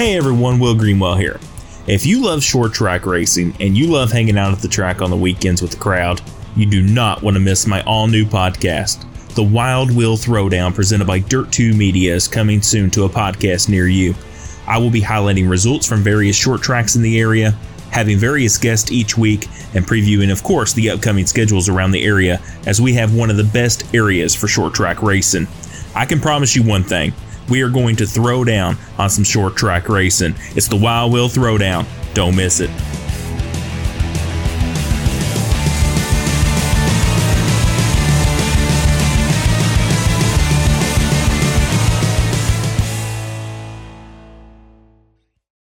Hey everyone, Will Greenwell here. If you love short track racing and you love hanging out at the track on the weekends with the crowd, you do not want to miss my all new podcast. The Wild Will Throwdown, presented by Dirt 2 Media, is coming soon to a podcast near you. I will be highlighting results from various short tracks in the area, having various guests each week, and previewing, of course, the upcoming schedules around the area, as we have one of the best areas for short track racing. I can promise you one thing we are going to throw down on some short track racing. It's the Wild Will Throwdown. Don't miss it.